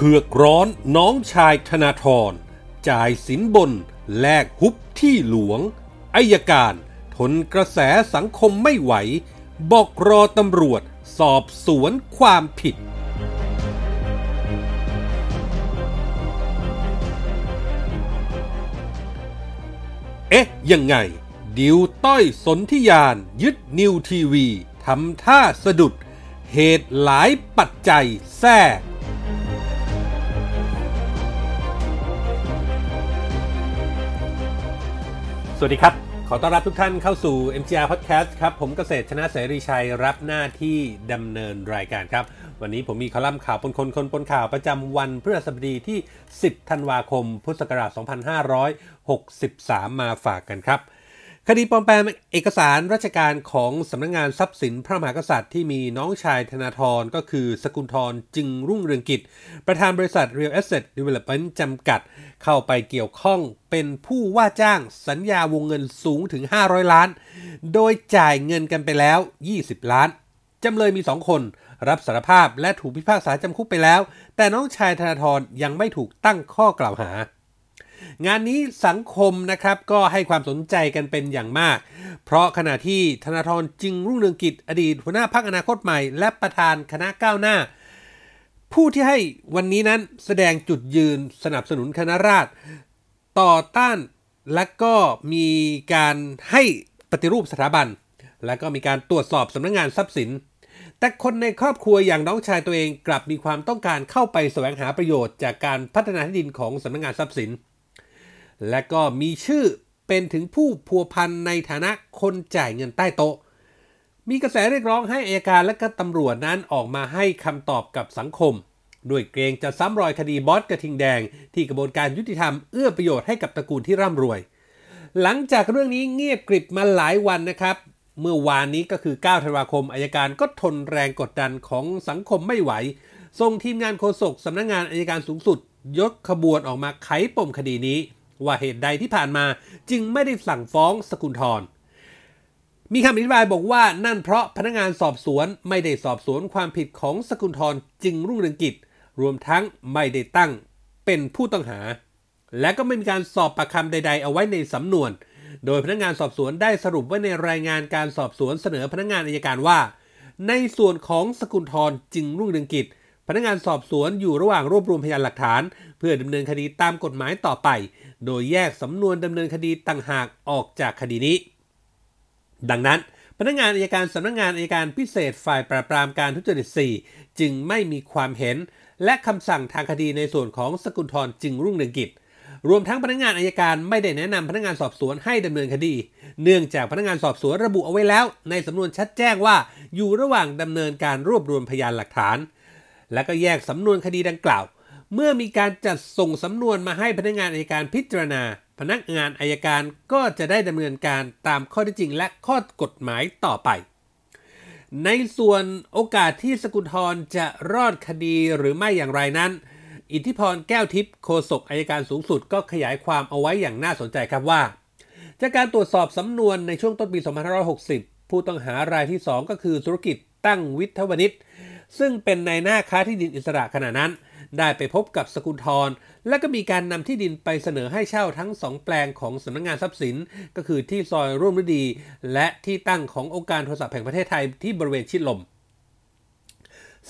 เผือกร้อนน้องชายธนาธรจ่ายสินบนแลกฮุบที่หลวงอายการทนกระแสสังคมไม่ไหว บอกรอตำรวจสอบสวนความผิด เอ๊ะ ยังไง ดิวต้อยสนธิยานยึดนิวทีวีทำท่าสะดุด เหตุหลายปัจจัยแทรก สวัสดีครับ ขอต้อนรับทุกท่านเข้าสู่ MGR Podcast ครับ ผมเกษตรชนะเสรีชัยรับหน้าที่ดำเนินรายการครับ วันนี้ผมมีคอลัมน์ข่าวปนคนคนปนข่าวประจำวันพฤหัสบดีที่ 10 ธันวาคม พุทธศักราช 2563 มาฝากกันครับ คดีปลอมแปลงเอกสารราชการของสำนักงงานทรัพย์สินพระมหากษัตริย์ที่มีน้องชายธนาธรก็คือสกุลธรจึงรุ่งเรืองกิจ ประธานบริษัท Real Asset Development จำกัด เข้าไปเกี่ยวข้องเป็นผู้ว่าจ้างสัญญาวงเงินสูงถึง 500 ล้าน โดยจ่ายเงินกันไปแล้ว 20 ล้าน จำเลยมี 2 คน รับสารภาพและถูกพิพากษาจำคุกไปแล้ว แต่น้องชายธนาธรยังไม่ถูกตั้งข้อกล่าวหา งานนี้สังคมนะครับก็ให้ความสนใจกันเป็นอย่างมาก เพราะขณะที่ธนาธรจึงรุ่งเรืองกิจอดีตหัวหน้าพักอนาคตใหม่ และประธานคณะก้าวหน้า ผู้ที่ให้วันนี้นั้นแสดงจุดยืนสนับสนุนคณะราษฎรต่อต้านและก็มีการให้ปฏิรูปสถาบัน และก็มีการตรวจสอบสำนักงงานทรัพย์สิน แต่คนในครอบครัวอย่างน้องชายตัวเองกลับมีความต้องการเข้าไปแสวงหาประโยชน์จากการพัฒนาที่ดินของสำนักงงานทรัพย์สิน และก็มีชื่อเป็นถึงผู้พัวพันในฐานะคนจ่ายเงินใต้โต๊ะ มีกระแสเรียกร้องให้อายการและก็ตำรวจนั้นออกมาให้คำตอบกับสังคม ด้วยเกรงจะซ้ำรอยคดีบอสกระทิงแดง ที่กระบวนการยุติธรรมเอื้อประโยชน์ให้กับตระกูลที่ร่ำรวย หลังจากเรื่องนี้เงียบกริบมาหลายวันนะครับ เมื่อวานนี้ก็คือ 9 ธันวาคมอายการก็ทนแรงกดดันของสังคมไม่ไหว ส่งทีมงานโฆษกสำนักงงานอายการสูงสุด ยกขบวนออกมาไขปมคดีนี้ ว่าเหตุใดที่ผ่านมาจึงไม่ได้สั่งฟ้องสกุลทร มีคำอธิบายบอกว่านั่นเพราะพนักงานสอบสวนไม่ได้สอบสวนความผิดของสกุลทรจึงรุ่งเรืองกิจ รวมทั้งไม่ได้ตั้งเป็นผู้ต้องหา และก็ไม่มีการสอบปากคำใด ๆ เอาไว้ในสำนวน โดยพนักงานสอบสวนได้สรุปไว้ในรายงานการสอบสวนเสนอพนักงานอายการว่า ในส่วนของสกุลทรจึงรุ่งเรืองกิจพนักงานสอบสวนอยู่ระหว่างรวบรวมพยานหลักฐาน เพื่อดำเนินคดีตามกฎหมายต่อไป โดยแยกสำนวนดำเนินคดีต่างหากออกจากคดีนี้ ดังนั้นพนักงานอายการสำนักงานอายการพิเศษฝ่ายปราบปรามการทุจริต 4 จึงไม่มีความเห็น และคำสั่งทางคดีในส่วนของสกุลทรจึงรุ่งเรืองกิจ รวมทั้งพนักงานอายการไม่ได้แนะนำพนักงานสอบสวนให้ดำเนินคดี เนื่องจากพนักงานสอบสวนระบุเอาไว้แล้ว ในสำนวนชัดแจ้งว่าอยู่ระหว่างดำเนินการรวบรวมพยานหลักฐาน และก็แยกสำนวนคดีดังกล่าว เมื่อมีการจัดส่งสำนวนมาให้พนักงานอายการพิจารณา พนักงานอายการก็จะได้ดำเนินการตามข้อเท็จจริงและข้อกฎหมายต่อไป ในส่วนโอกาสที่สกุลทรจะรอดคดีหรือไม่อย่างไรนั้น อิทธิพรแก้วทิพย์โฆษกอายการสูงสุดก็ขยายความเอาไว้อย่างน่าสนใจครับว่า จากการตรวจสอบสำนวนในช่วงต้นปี 2560 ผู้ต้องหารายที่ 2 ก็คือธุรกิจตั้งวิทวณิชซึ่งเป็นในหน้าค้าที่ดินอิสระขณะนั้น ได้ไปพบกับสกุลทร และก็มีการนำที่ดินไปเสนอให้เช่าทั้งสองแปลงของสำนักงงานทรัพย์สิน ก็คือที่ซอยร่วมฤดี และที่ตั้งขององค์การโทรศัพท์แห่งประเทศไทยที่บริเวณชิดลม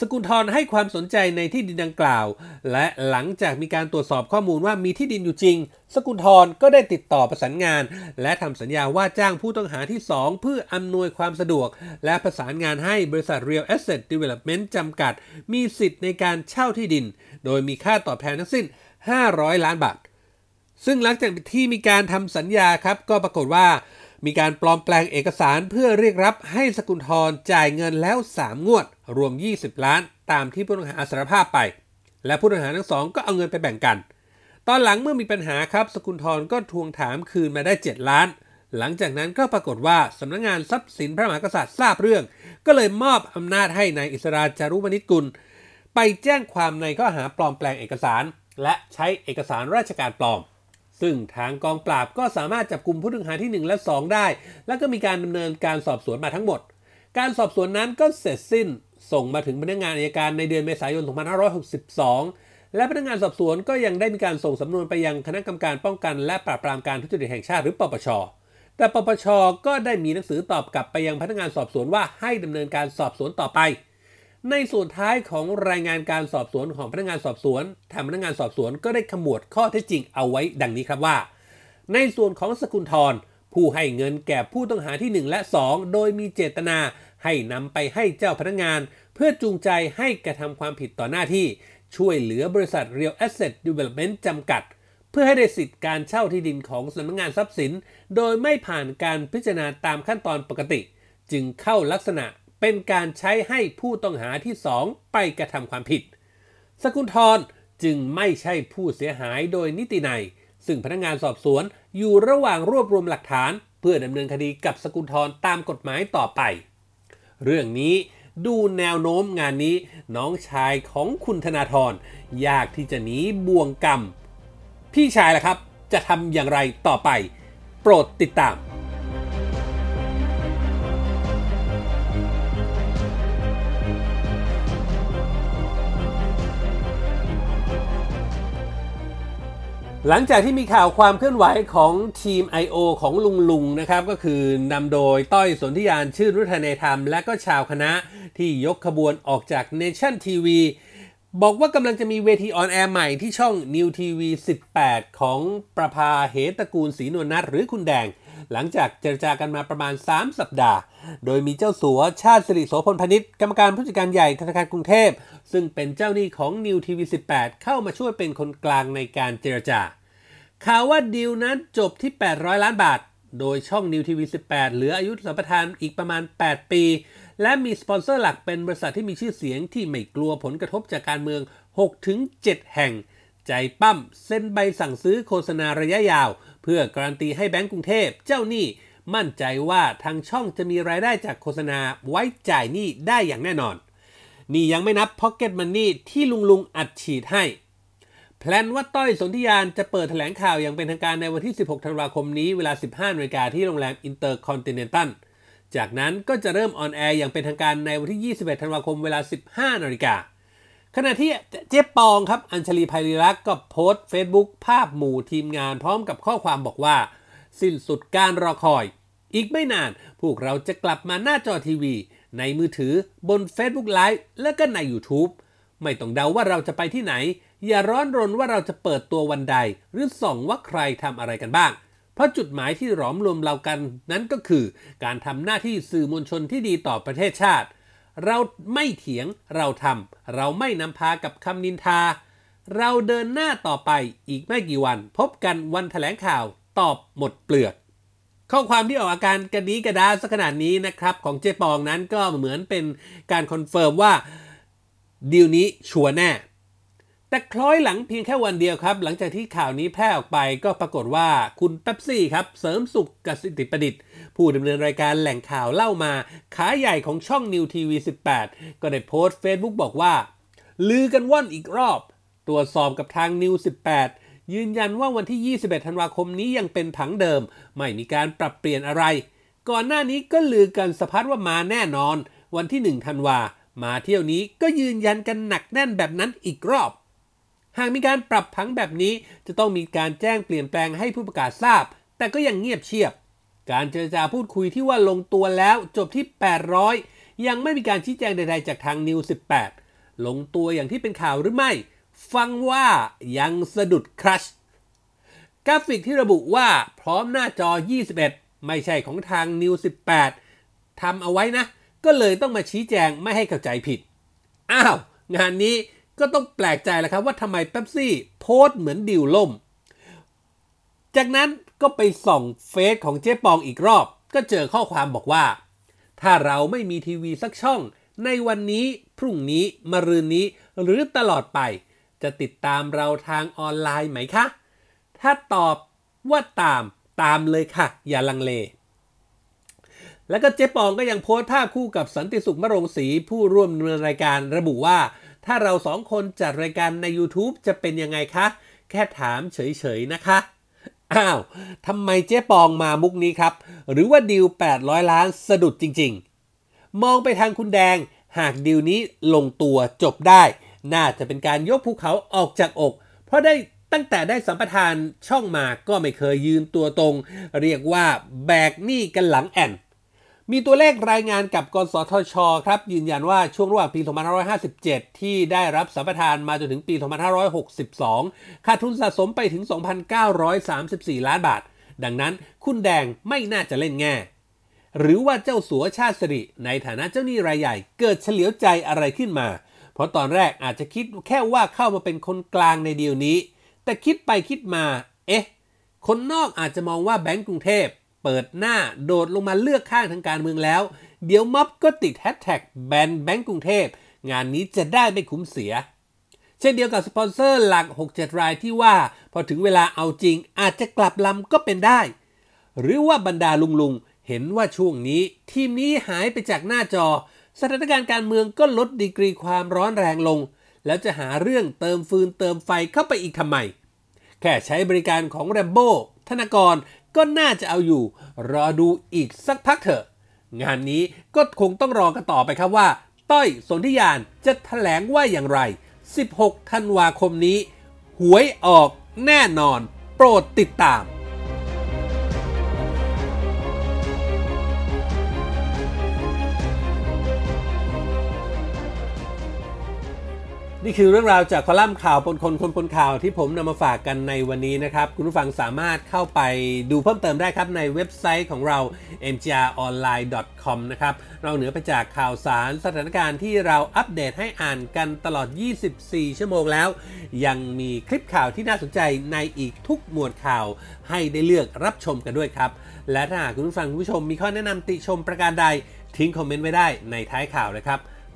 สกุลทรให้ความสนใจในที่ดินดังกล่าว และหลังจากมีการตรวจสอบข้อมูลว่ามีที่ดินอยู่จริง สกุลทรก็ได้ติดต่อประสานงาน และทำสัญญาว่าจ้างผู้ต้องหาที่ 2 เพื่ออำนวยความสะดวก และประสานงานให้บริษัท Real Asset Development จำกัด มีสิทธิ์ในการเช่าที่ดิน โดยมีค่าตอบแทนทั้งสิ้น 500 ล้านบาท ซึ่งหลังจากที่มีการทำสัญญาครับก็ปรากฏว่า มีการปลอมแปลงเอกสารเพื่อเรียกรับให้สกุลทรจ่ายเงินแล้ว 3 งวด รวม 20 ล้าน ตามที่ผู้ต้องหาสารภาพไป และผู้ต้องหาทั้งสองก็เอาเงินไปแบ่งกัน ตอนหลังเมื่อมีปัญหาครับ สกุลทรก็ทวงถามคืนมาได้ 7 ล้าน หลังจากนั้นก็ปรากฏว่าสำนักงงานทรัพย์สินพระมหากษัตริย์ทราบเรื่อง ก็เลยมอบอำนาจให้ในายอิสราจารุวณิชกุล ไปแจ้งความในข้อหาปลอมแปลงเอกสาร และใช้เอกสารราชการปลอม ซึ่งทางกองปราบก็สามารถจับกลุ่มผู้ต้องหาที่ 1 และ 2 ได้ แล้วก็มีการดำเนินการสอบสวนมาทั้งหมด การสอบสวนนั้นก็เสร็จสิ้นส่งมาถึงพนักงานอายการในเดือนเมษายน 2562 และพนักงานสอบสวนก็ยังได้มีการส่งสำนวนไปยังคณะกรรมการป้องกัน และปราบปรามการทุจริตแห่งชาติหรือปปช แต่ปปชก็ได้มีหนังสือตอบกลับไปยังพนักงานสอบสวนว่าให้ดำเนินการสอบสวนต่อไป ในส่วนท้ายของรายงานการสอบสวนของพนักงานสอบสวนทางพนักงานสอบสวนก็ได้ขมวดข้อเท็จจริงเอาไว้ดังนี้ครับว่า ในส่วนของสกุลทรผู้ให้เงินแก่ผู้ต้องหาที่ 1 และ 2 โดยมีเจตนาให้นำไปให้เจ้าพนักงาน เพื่อจูงใจให้กระทำความผิดต่อหน้าที่ ช่วยเหลือบริษัท Real Asset Development จำกัด เพื่อให้ได้สิทธิ์การเช่าที่ดินของสำนักงานทรัพย์สิน โดยไม่ผ่านการพิจารณาตามขั้นตอนปกติ จึงเข้าลักษณะ เป็นการใช้ให้ผู้ต้องหาที่2ไปกระทำความผิด สกุลทรจึงไม่ใช่ผู้เสียหายโดยนิตินัยซึ่งพนักงานสอบสวนอยู่ระหว่างรวบรวมหลักฐาน เพื่อดำเนินคดีกับสกุลทรตามกฎหมายต่อไป เรื่องนี้ดูแนวโน้มงานนี้น้องชายของคุณธนาธรยากที่จะหนีบ่วงกรรม พี่ชายล่ะครับ จะทำอย่างไรต่อไป โปรดติดตาม หลังจากที่มีข่าวความเคลื่อนไหวของทีม I.O. ของลุงลุงนะครับ ก็คือนำโดยต้อยสนธิญาณชื่นฤทัยในธรรม และก็ชาวคณะที่ยกขบวนออกจาก Nation TV บอกว่ากำลังจะมีเวที on air ใหม่ที่ช่อง New TV 18 ของประภาเหตระกูลศรีนวลนัดหรือคุณแดง หลังจากเจรจากันมาประมาณ 3 สัปดาห์ โดยมีเจ้าสัวชาติสิริโสพลพนิษฐ์กรรมการผู้จัดการใหญ่ธนาคารกรุงเทพ ซึ่งเป็นเจ้าหนี้ของ New TV 18 เข้ามาช่วยเป็นคนกลางในการเจรจา ข่าวว่าดีลนั้นจบที่ 800 ล้านบาท โดยช่อง New TV 18 เหลืออายุสัมปทานอีกประมาณ 8 ปี และมีสปอนเซอร์หลักเป็นบริษัทที่มีชื่อเสียงที่ไม่กลัวผลกระทบจากการเมือง 6-7 แห่ง ใจปั้มเซ็นใบสั่งซื้อโฆษณาระยะยาว เพื่อการันตีให้แบงก์กรุงเทพเจ้าหนี้มั่นใจว่าทางช่องจะมีรายได้จากโฆษณาไว้จ่ายหนี้ได้อย่างแน่นอน นี่ยังไม่นับ Pocket Money ที่ลุงลุงอัดฉีดให้ plan ว่าต้อยสนธิญาณจะเปิดแถลงข่าวอย่างเป็นทางการในวันที่ 16 ธันวาคมนี้เวลา 15นาฬิกาที่โรงแรมอินเตอร์คอนติเนนตัลจากนั้นก็จะเริ่ม on air อย่างเป็นทางการในวันที่ 21 ธันวาคมเวลา 15นาฬิกาขณะที่เจ๊ปองครับ อัญชะลีไพรีรักก็โพสต์เฟซบุ๊กภาพหมู่ทีมงานพร้อมกับข้อความบอกว่า สิ้นสุดการรอคอย อีกไม่นาน พวกเราจะกลับมาหน้าจอทีวี ในมือถือบน Facebook Live และก็ใน YouTube ไม่ต้องเดาว่าเราจะไปที่ไหน อย่าร้อนรนว่าเราจะเปิดตัววันใด หรือส่องว่าใครทำอะไรกันบ้าง เพราะจุดหมายที่หลอมรวมเรากันนั้นก็คือ การทำหน้าที่สื่อมวลชนที่ดีต่อประเทศชาติ เราไม่เถียงเราทำเราไม่นำพากับคำนินทา เราเดินหน้าต่อไปอีกไม่กี่วัน พบกันวันแถลงข่าวตอบหมดเปลือกข้อความที่ออกอาการกระดีกระดาสักขนาดนี้นะครับ ของเจ๊ปองนั้นก็เหมือนเป็นการ confirm ว่าดีลนี้ sure แน่ แต่คล้อยหลังเพียงแค่วันเดียวครับ หลังจากที่ข่าวนี้แพร่ออกไปก็ปรากฏว่าคุณเป๊ปซี่ครับ เสริมสุขกษิติประดิษฐ์ ผู้ดำเนินรายการแหล่งข่าวเล่ามา ขาใหญ่ของช่อง New TV 18 ก็ได้โพสต์เฟซบุ๊กบอกว่า ลือกันว่อนอีกรอบ ตรวจสอบกับทางนิว18 ยืนยันว่าวันที่ 21 ธันวาคมนี้ยังเป็นผังเดิม ไม่มีการปรับเปลี่ยนอะไร ก่อนหน้านี้ก็ลือกันสะพัดว่ามาแน่นอน วันที่1ธันวามาเที่ยวนี้ก็ยืนยันกันหนักแน่นแบบนั้นอีกรอบ หากมีการปรับผังแบบนี้ จะต้องมีการแจ้งเปลี่ยนแปลงให้ผู้ประกาศทราบ แต่ก็ยังเงียบเชียบ การเจรจาพูดคุยที่ว่าลงตัวแล้วจบที่ 800 ยังไม่มีการชี้แจงใดๆจากทาง New 18 ลงตัวอย่างที่เป็นข่าวหรือไม่ ฟังว่ายังสะดุดครับกราฟิกที่ระบุว่าพร้อมหน้าจอ 21 ไม่ใช่ของทาง New 18ทำเอาไว้นะ ก็เลยต้องมาชี้แจงไม่ให้เข้าใจผิด อ้าว งานนี้ ก็ต้องแปลกใจแล้วครับว่าทำไมเป๊ปซี่โพสต์เหมือนดิวล่ม จากนั้นก็ไปส่องเฟซของเจ๊ปองอีกรอบ ก็เจอข้อความบอกว่า ถ้าเราไม่มีทีวีสักช่อง ในวันนี้ พรุ่งนี้ มะรืนนี้ หรือตลอดไป จะติดตามเราทางออนไลน์ไหมคะ ถ้าตอบว่าตามตามเลยค่ะ อย่าลังเล แล้วก็เจ๊ปองก็ยังโพสต์ภาพคู่กับสันติสุขมรงศรีผู้ร่วมดำเนินรายการระบุว่า ถ้าเราสองคนจัดรายการใน YouTube จะเป็นยังไงคะ แค่ถามเฉยๆนะคะ อ้าวทำไมเจ๊ปองมามุกนี้ครับ หรือว่าดิว 800 ล้านสะดุดจริง ๆ มองไปทางคุณแดง หากดิวนี้ลงตัวจบได้ น่าจะเป็นการยกภูเขาออกจากอก เพราะได้ตั้งแต่ได้สัมปทานช่องมาก็ไม่เคยยืนตัวตรง เรียกว่าแบกหนี้กันหลังแอน มีตัวเลขรายงานกับกสทช ครับยืนยันว่าช่วงระหว่างปี 2557 ที่ได้รับสัมปทานมาจนถึงปี 2562 ขาดทุนสะสมไปถึง 2,934 ล้านบาท ดังนั้นคุณแดงไม่น่าจะเล่นแง่หรือว่าเจ้าสัวชาติสิริในฐานะเจ้าหนี้รายใหญ่ เกิดเฉลียวใจอะไรขึ้นมา เพราะตอนแรกอาจจะคิดแค่ว่าเข้ามาเป็นคนกลางในเดียวนี้ แต่คิดไปคิดมา เอ๊ะ คนนอกอาจจะมองว่าแบงก์กรุงเทพ ปิดหน้าโดดลงมาเลือกข้างทางการเมืองแล้ว เดี๋ยวม็อบก็ติดแฮชแท็กแบนแบงก์กรุงเทพ งานนี้จะได้ไม่คุ้มเสีย เช่นเดียวกับสปอนเซอร์หลัก 6-7 รายที่ว่า พอถึงเวลาเอาจริงอาจจะกลับลำก็เป็นได้ หรือว่าบรรดาลุงลุงเห็นว่าช่วงนี้ ทีมนี้หายไปจากหน้าจอ สถานการณ์การเมืองก็ลดดีกรีความร้อนแรงลง แล้วจะหาเรื่องเติมฟืนเติมไฟเข้าไปอีกทำไม แค่ใช้บริการของแรมโบ้ธนากร ก็น่าจะเอาอยู่ รอดูอีกสักพักเถอะ งานนี้ก็คงต้องรอกันต่อไปครับว่า ต้อยสนธิยานจะถแถลงว่าอย่างไร 16 ธันวาคมนี้ หวยออกแน่นอน โปรดติดตาม นี่คือเรื่องราวจากคอลัมน์ข่าวปนคนคนปนข่าวที่ผมนำมาฝากกันในวันนี้นะครับ คุณผู้ฟังสามารถเข้าไปดูเพิ่มเติมได้ครับในเว็บไซต์ของเรา mgronline.com นะครับเราเหนือไปจากข่าวสารสถานการณ์ที่เราอัปเดตให้อ่านกันตลอด 24 ชั่วโมงแล้ว ยังมีคลิปข่าวที่น่าสนใจในอีกทุกหมวดข่าว ให้ได้เลือกรับชมกันด้วยครับ และถ้าหากคุณผู้ฟังคุณผู้ชมมีข้อแนะนำติชมประการใดทิ้งคอมเมนต์ไว้ได้ในท้ายข่าวนะครับ